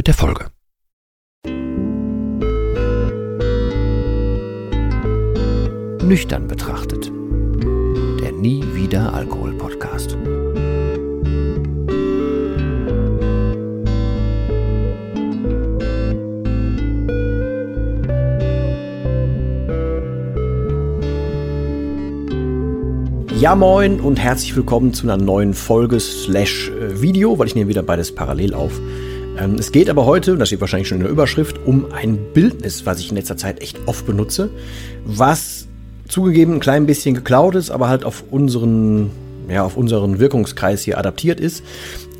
mit der Folge. Nüchtern betrachtet. Der Nie wieder Alkohol Podcast. Ja moin und herzlich willkommen zu einer neuen Folge slash äh, Video, weil ich nehme wieder beides parallel auf. Ähm, es geht aber heute, das steht wahrscheinlich schon in der Überschrift, um ein Bildnis, was ich in letzter Zeit echt oft benutze, was zugegeben ein klein bisschen geklaut ist, aber halt auf unseren ja, auf unseren Wirkungskreis hier adaptiert ist.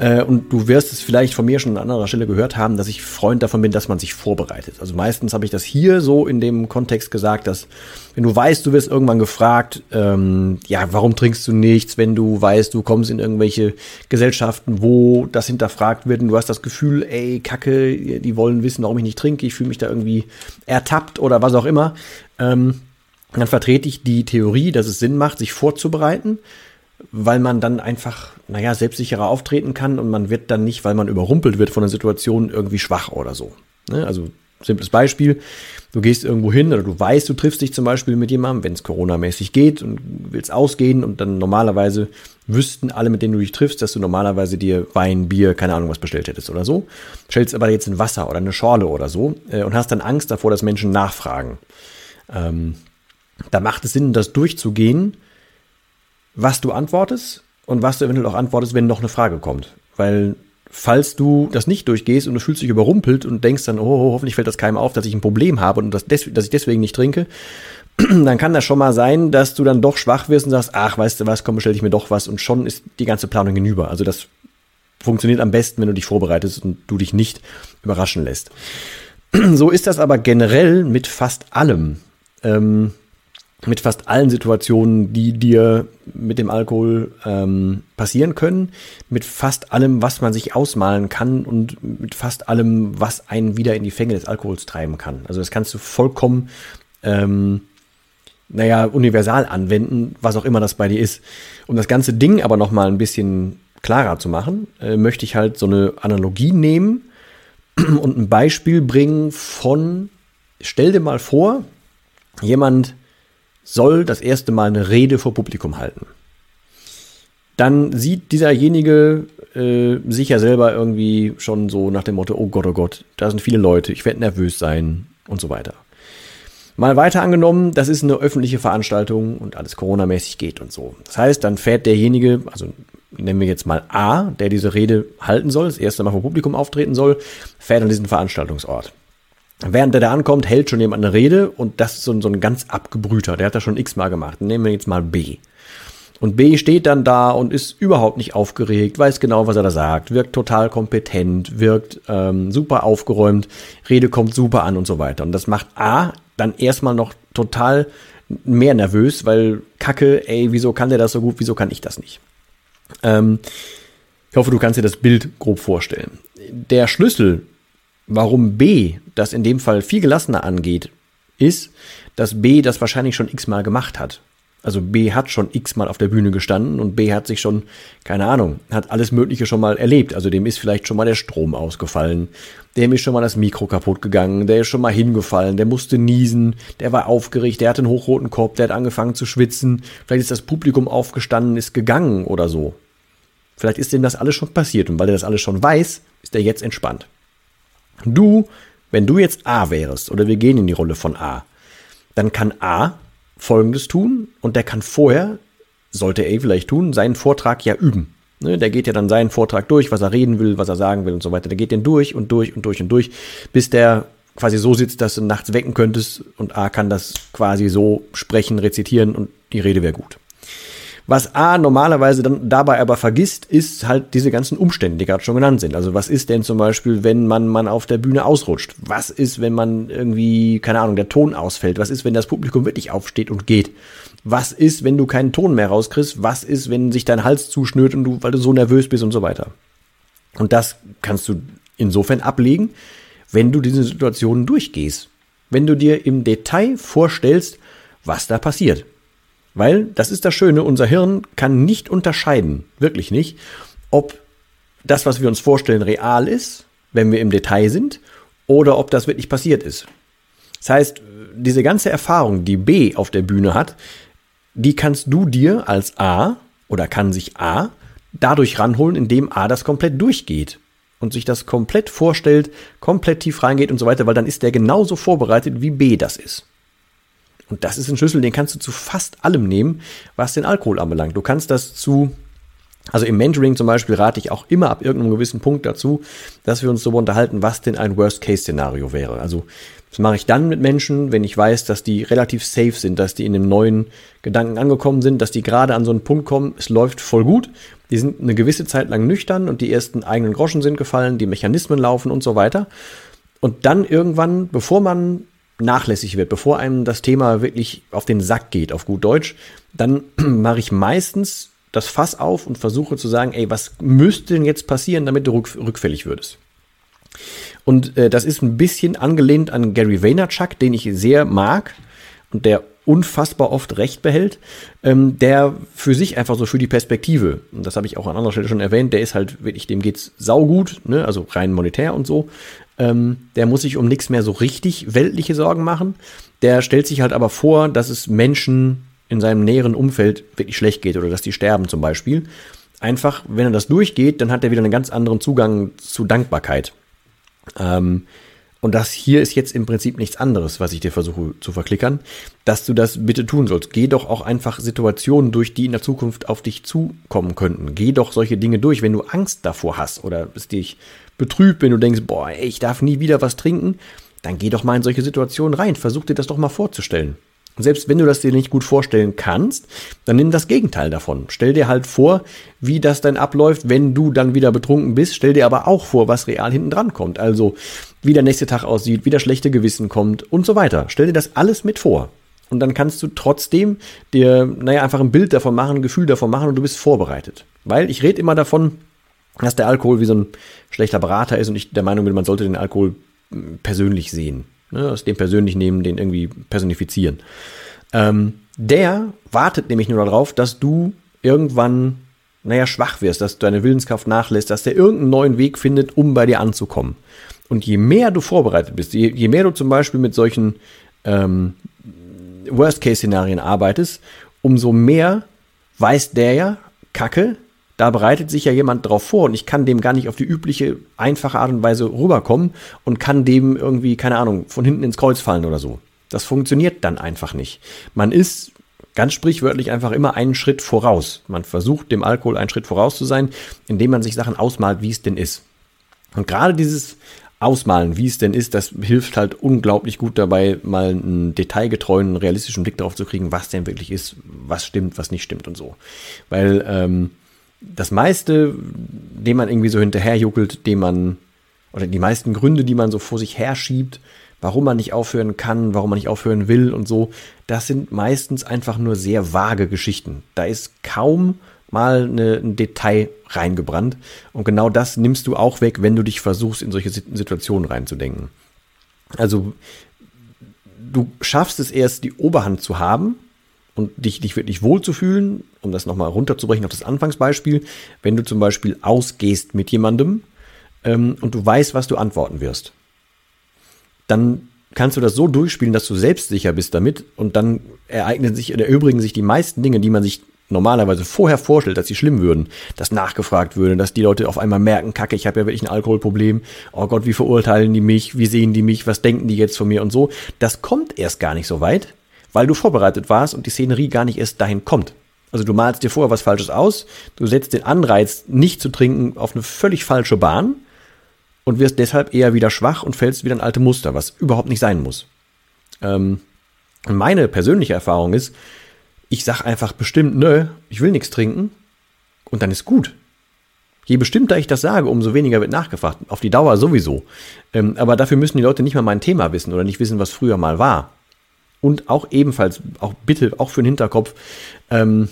Äh, und du wirst es vielleicht von mir schon an anderer Stelle gehört haben, dass ich Freund davon bin, dass man sich vorbereitet. Also meistens habe ich das hier so in dem Kontext gesagt, dass wenn du weißt, du wirst irgendwann gefragt, ähm, ja, warum trinkst du nichts, wenn du weißt, du kommst in irgendwelche Gesellschaften, wo das hinterfragt wird und du hast das Gefühl, ey, Kacke, die wollen wissen, warum ich nicht trinke, ich fühle mich da irgendwie ertappt oder was auch immer, ähm, dann vertrete ich die Theorie, dass es Sinn macht, sich vorzubereiten weil man dann einfach, naja, selbstsicherer auftreten kann und man wird dann nicht, weil man überrumpelt wird von der Situation, irgendwie schwach oder so. Ne? Also, simples Beispiel. Du gehst irgendwo hin oder du weißt, du triffst dich zum Beispiel mit jemandem, wenn es Corona-mäßig geht und willst ausgehen und dann normalerweise wüssten alle, mit denen du dich triffst, dass du normalerweise dir Wein, Bier, keine Ahnung was bestellt hättest oder so. Stellst aber jetzt ein Wasser oder eine Schorle oder so äh, und hast dann Angst davor, dass Menschen nachfragen. Ähm, da macht es Sinn, das durchzugehen was du antwortest und was du eventuell auch antwortest, wenn noch eine Frage kommt. Weil falls du das nicht durchgehst und du fühlst dich überrumpelt und denkst dann, oh, hoffentlich fällt das keinem auf, dass ich ein Problem habe und dass, dass ich deswegen nicht trinke, dann kann das schon mal sein, dass du dann doch schwach wirst und sagst, ach, weißt du was, komm, bestell ich mir doch was und schon ist die ganze Planung hinüber. Also das funktioniert am besten, wenn du dich vorbereitest und du dich nicht überraschen lässt. So ist das aber generell mit fast allem. Ähm, mit fast allen Situationen, die dir mit dem Alkohol ähm, passieren können, mit fast allem, was man sich ausmalen kann und mit fast allem, was einen wieder in die Fänge des Alkohols treiben kann. Also das kannst du vollkommen, ähm, naja, universal anwenden, was auch immer das bei dir ist. Um das ganze Ding aber noch mal ein bisschen klarer zu machen, äh, möchte ich halt so eine Analogie nehmen und ein Beispiel bringen von, stell dir mal vor, jemand soll das erste Mal eine Rede vor Publikum halten. Dann sieht dieserjenige äh, sich ja selber irgendwie schon so nach dem Motto, oh Gott, oh Gott, da sind viele Leute, ich werde nervös sein und so weiter. Mal weiter angenommen, das ist eine öffentliche Veranstaltung und alles Corona-mäßig geht und so. Das heißt, dann fährt derjenige, also nennen wir jetzt mal A, der diese Rede halten soll, das erste Mal vor Publikum auftreten soll, fährt an diesen Veranstaltungsort. Während der da ankommt, hält schon jemand eine Rede und das ist so, so ein ganz abgebrühter, der hat das schon x-mal gemacht. Nehmen wir jetzt mal B. Und B steht dann da und ist überhaupt nicht aufgeregt, weiß genau, was er da sagt, wirkt total kompetent, wirkt ähm, super aufgeräumt, Rede kommt super an und so weiter. Und das macht A dann erstmal noch total mehr nervös, weil Kacke, ey, wieso kann der das so gut, wieso kann ich das nicht? Ähm, ich hoffe, du kannst dir das Bild grob vorstellen. Der Schlüssel warum B das in dem Fall viel gelassener angeht, ist, dass B das wahrscheinlich schon x-mal gemacht hat. Also B hat schon x-mal auf der Bühne gestanden und B hat sich schon, keine Ahnung, hat alles Mögliche schon mal erlebt. Also dem ist vielleicht schon mal der Strom ausgefallen, dem ist schon mal das Mikro kaputt gegangen, der ist schon mal hingefallen, der musste niesen, der war aufgeregt, der hat einen hochroten Kopf, der hat angefangen zu schwitzen, vielleicht ist das Publikum aufgestanden, ist gegangen oder so. Vielleicht ist dem das alles schon passiert und weil er das alles schon weiß, ist er jetzt entspannt. Du, wenn du jetzt A wärst oder wir gehen in die Rolle von A, dann kann A Folgendes tun und der kann vorher, sollte A vielleicht tun, seinen Vortrag ja üben. Ne, der geht ja dann seinen Vortrag durch, was er reden will, was er sagen will und so weiter. Der geht den durch und durch und durch und durch, bis der quasi so sitzt, dass du nachts wecken könntest und A kann das quasi so sprechen, rezitieren und die Rede wäre gut. Was A normalerweise dann dabei aber vergisst, ist halt diese ganzen Umstände, die gerade schon genannt sind. Also was ist denn zum Beispiel, wenn man, man auf der Bühne ausrutscht? Was ist, wenn man irgendwie, keine Ahnung, der Ton ausfällt? Was ist, wenn das Publikum wirklich aufsteht und geht? Was ist, wenn du keinen Ton mehr rauskriegst? Was ist, wenn sich dein Hals zuschnürt und du, weil du so nervös bist und so weiter? Und das kannst du insofern ablegen, wenn du diese Situationen durchgehst. Wenn du dir im Detail vorstellst, was da passiert. Weil, das ist das Schöne, unser Hirn kann nicht unterscheiden, wirklich nicht, ob das, was wir uns vorstellen, real ist, wenn wir im Detail sind, oder ob das wirklich passiert ist. Das heißt, diese ganze Erfahrung, die B auf der Bühne hat, die kannst du dir als A oder kann sich A dadurch ranholen, indem A das komplett durchgeht und sich das komplett vorstellt, komplett tief reingeht und so weiter, weil dann ist der genauso vorbereitet, wie B das ist. Und das ist ein Schlüssel, den kannst du zu fast allem nehmen, was den Alkohol anbelangt. Du kannst das zu, also im Mentoring zum Beispiel rate ich auch immer ab irgendeinem gewissen Punkt dazu, dass wir uns darüber unterhalten, was denn ein Worst-Case-Szenario wäre. Also das mache ich dann mit Menschen, wenn ich weiß, dass die relativ safe sind, dass die in einem neuen Gedanken angekommen sind, dass die gerade an so einen Punkt kommen, es läuft voll gut, die sind eine gewisse Zeit lang nüchtern und die ersten eigenen Groschen sind gefallen, die Mechanismen laufen und so weiter. Und dann irgendwann, bevor man nachlässig wird, bevor einem das Thema wirklich auf den Sack geht, auf gut Deutsch, dann mache ich meistens das Fass auf und versuche zu sagen, ey, was müsste denn jetzt passieren, damit du rück, rückfällig würdest? Und äh, das ist ein bisschen angelehnt an Gary Vaynerchuk, den ich sehr mag und der unfassbar oft Recht behält, ähm, der für sich einfach so für die Perspektive, und das habe ich auch an anderer Stelle schon erwähnt, der ist halt wirklich, dem geht's saugut, ne, also rein monetär und so, ähm, der muss sich um nichts mehr so richtig weltliche Sorgen machen. Der stellt sich halt aber vor, dass es Menschen in seinem näheren Umfeld wirklich schlecht geht oder dass die sterben zum Beispiel. Einfach, wenn er das durchgeht, dann hat er wieder einen ganz anderen Zugang zu Dankbarkeit. Ähm, und das hier ist jetzt im Prinzip nichts anderes, was ich dir versuche zu verklickern, dass du das bitte tun sollst. Geh doch auch einfach Situationen durch, die in der Zukunft auf dich zukommen könnten. Geh doch solche Dinge durch, wenn du Angst davor hast oder es dich betrübt, wenn du denkst, boah, ey, ich darf nie wieder was trinken, dann geh doch mal in solche Situationen rein. Versuch dir das doch mal vorzustellen. Selbst wenn du das dir nicht gut vorstellen kannst, dann nimm das Gegenteil davon. Stell dir halt vor, wie das dann abläuft, wenn du dann wieder betrunken bist. Stell dir aber auch vor, was real hinten dran kommt. Also, wie der nächste Tag aussieht, wie das schlechte Gewissen kommt und so weiter. Stell dir das alles mit vor. Und dann kannst du trotzdem dir, naja, einfach ein Bild davon machen, ein Gefühl davon machen und du bist vorbereitet. Weil ich rede immer davon, dass der Alkohol wie so ein schlechter Berater ist und ich der Meinung bin, man sollte den Alkohol hm, persönlich sehen. Ne, aus dem persönlich nehmen, den irgendwie personifizieren. Ähm, der wartet nämlich nur darauf, dass du irgendwann, naja, schwach wirst, dass deine Willenskraft nachlässt, dass der irgendeinen neuen Weg findet, um bei dir anzukommen. Und je mehr du vorbereitet bist, je, je mehr du zum Beispiel mit solchen ähm, Worst-Case-Szenarien arbeitest, umso mehr weiß der ja, Kacke, da bereitet sich ja jemand drauf vor und ich kann dem gar nicht auf die übliche, einfache Art und Weise rüberkommen und kann dem irgendwie, keine Ahnung, von hinten ins Kreuz fallen oder so. Das funktioniert dann einfach nicht. Man ist ganz sprichwörtlich einfach immer einen Schritt voraus. Man versucht dem Alkohol einen Schritt voraus zu sein, indem man sich Sachen ausmalt, wie es denn ist. Und gerade dieses Ausmalen, wie es denn ist, das hilft halt unglaublich gut dabei, mal einen detailgetreuen, realistischen Blick darauf zu kriegen, was denn wirklich ist, was stimmt, was nicht stimmt und so. Weil ähm, das meiste, dem man irgendwie so hinterherjuckelt, dem man, oder die meisten Gründe, die man so vor sich herschiebt, warum man nicht aufhören kann, warum man nicht aufhören will und so, das sind meistens einfach nur sehr vage Geschichten. Da ist kaum mal eine, ein Detail reingebrannt. Und genau das nimmst du auch weg, wenn du dich versuchst, in solche Situationen reinzudenken. Also du schaffst es erst, die Oberhand zu haben und dich, dich wirklich wohlzufühlen, um das nochmal runterzubrechen auf das Anfangsbeispiel, wenn du zum Beispiel ausgehst mit jemandem ähm, und du weißt, was du antworten wirst, dann kannst du das so durchspielen, dass du selbstsicher bist damit und dann ereignen sich, erübrigen sich die meisten Dinge, die man sich normalerweise vorher vorstellt, dass sie schlimm würden, dass nachgefragt würde, dass die Leute auf einmal merken, kacke, ich habe ja wirklich ein Alkoholproblem, oh Gott, wie verurteilen die mich, wie sehen die mich, was denken die jetzt von mir? Und so. Das kommt erst gar nicht so weit, weil du vorbereitet warst und die Szenerie gar nicht erst dahin kommt. Also du malst dir vorher was Falsches aus, du setzt den Anreiz, nicht zu trinken, auf eine völlig falsche Bahn und wirst deshalb eher wieder schwach und fällst wieder in alte Muster, was überhaupt nicht sein muss. Ähm, meine persönliche Erfahrung ist, Ich sag einfach bestimmt, nö, ich will nichts trinken und dann ist gut. Je bestimmter ich das sage, umso weniger wird nachgefragt. Auf die Dauer sowieso. Ähm, aber dafür müssen die Leute nicht mal mein Thema wissen oder nicht wissen, was früher mal war. Und auch ebenfalls, auch bitte, auch für den Hinterkopf, ähm,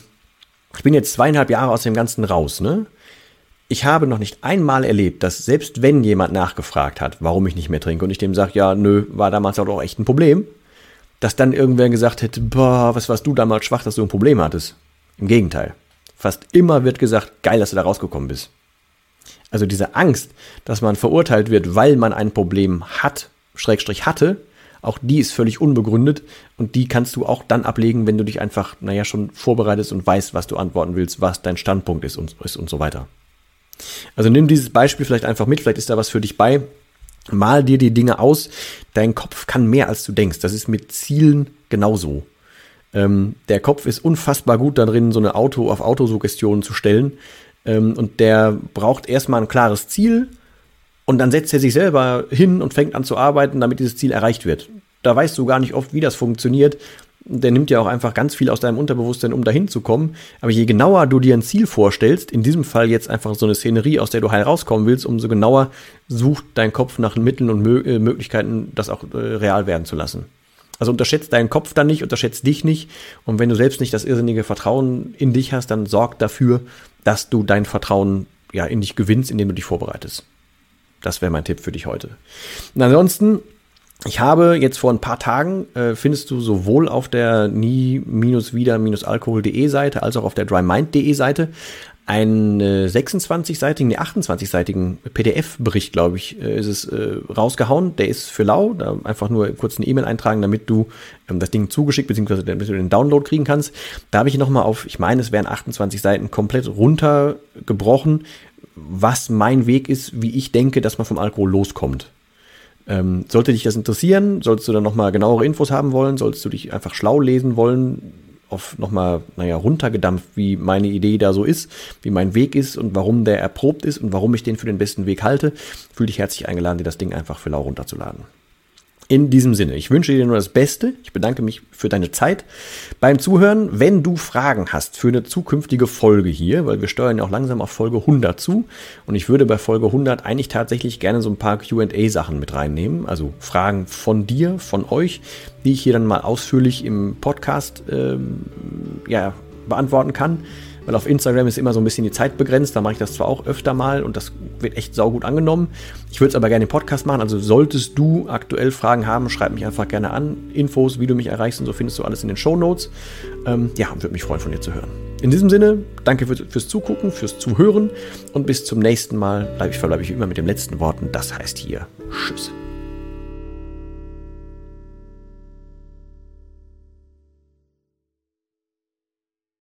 ich bin jetzt zweieinhalb Jahre aus dem Ganzen raus, ne? Ich habe noch nicht einmal erlebt, dass selbst wenn jemand nachgefragt hat, warum ich nicht mehr trinke und ich dem sage, ja, nö, war damals auch echt ein Problem, dass dann irgendwer gesagt hätte, boah, was warst du damals schwach, dass du ein Problem hattest. Im Gegenteil. Fast immer wird gesagt, geil, dass du da rausgekommen bist. Also diese Angst, dass man verurteilt wird, weil man ein Problem hat, Schrägstrich hatte, auch die ist völlig unbegründet und die kannst du auch dann ablegen, wenn du dich einfach, naja, schon vorbereitest und weißt, was du antworten willst, was dein Standpunkt ist und, ist und so weiter. Also nimm dieses Beispiel vielleicht einfach mit, vielleicht ist da was für dich bei. Mal dir die Dinge aus. Dein Kopf kann mehr, als du denkst. Das ist mit Zielen genauso. Ähm, der Kopf ist unfassbar gut darin, so eine Auto auf Autosuggestion zu stellen. Ähm, und der braucht erstmal ein klares Ziel und dann setzt er sich selber hin und fängt an zu arbeiten, damit dieses Ziel erreicht wird. Da weißt du gar nicht oft, wie das funktioniert. Der nimmt ja auch einfach ganz viel aus deinem Unterbewusstsein, um dahin zu kommen. Aber je genauer du dir ein Ziel vorstellst, in diesem Fall jetzt einfach so eine Szenerie, aus der du heil rauskommen willst, umso genauer sucht dein Kopf nach Mitteln und Mö äh, Möglichkeiten, das auch äh, real werden zu lassen. Also unterschätzt deinen Kopf dann nicht, unterschätzt dich nicht. Und wenn du selbst nicht das irrsinnige Vertrauen in dich hast, dann sorg dafür, dass du dein Vertrauen ja in dich gewinnst, indem du dich vorbereitest. Das wäre mein Tipp für dich heute. Und ansonsten, ich habe jetzt vor ein paar Tagen, äh, findest du sowohl auf der nie-wieder-alkohol.de Seite als auch auf der drymind.de Seite einen äh, 26-seitigen, nee, 28-seitigen PDF-Bericht, glaube ich, äh, ist es äh, rausgehauen. Der ist für lau. Da einfach nur kurz eine E-Mail eintragen, damit du ähm, das Ding zugeschickt, beziehungsweise damit du den Download kriegen kannst. Da habe ich nochmal auf, ich meine, es wären 28 Seiten komplett runtergebrochen, was mein Weg ist, wie ich denke, dass man vom Alkohol loskommt. Ähm, sollte dich das interessieren, solltest du dann nochmal genauere Infos haben wollen, solltest du dich einfach schlau lesen wollen, auf nochmal, naja, runtergedampft, wie meine Idee da so ist, wie mein Weg ist und warum der erprobt ist und warum ich den für den besten Weg halte, fühl dich herzlich eingeladen, dir das Ding einfach für lau runterzuladen. In diesem Sinne, ich wünsche dir nur das Beste. Ich bedanke mich für deine Zeit beim Zuhören. Wenn du Fragen hast für eine zukünftige Folge hier, weil wir steuern ja auch langsam auf Folge 100 zu und ich würde bei Folge 100 eigentlich tatsächlich gerne so ein paar Q&A-Sachen mit reinnehmen, also Fragen von dir, von euch, die ich hier dann mal ausführlich im Podcast ähm, ja, beantworten kann weil auf Instagram ist immer so ein bisschen die Zeit begrenzt. Da mache ich das zwar auch öfter mal und das wird echt saugut angenommen. Ich würde es aber gerne im Podcast machen. Also solltest du aktuell Fragen haben, schreib mich einfach gerne an. Infos, wie du mich erreichst und so findest du alles in den Show Notes. Ähm, ja, würde mich freuen, von dir zu hören. In diesem Sinne, danke für, fürs Zugucken, fürs Zuhören und bis zum nächsten Mal. Ich verbleibe ich immer mit den letzten Worten. Das heißt hier Tschüss.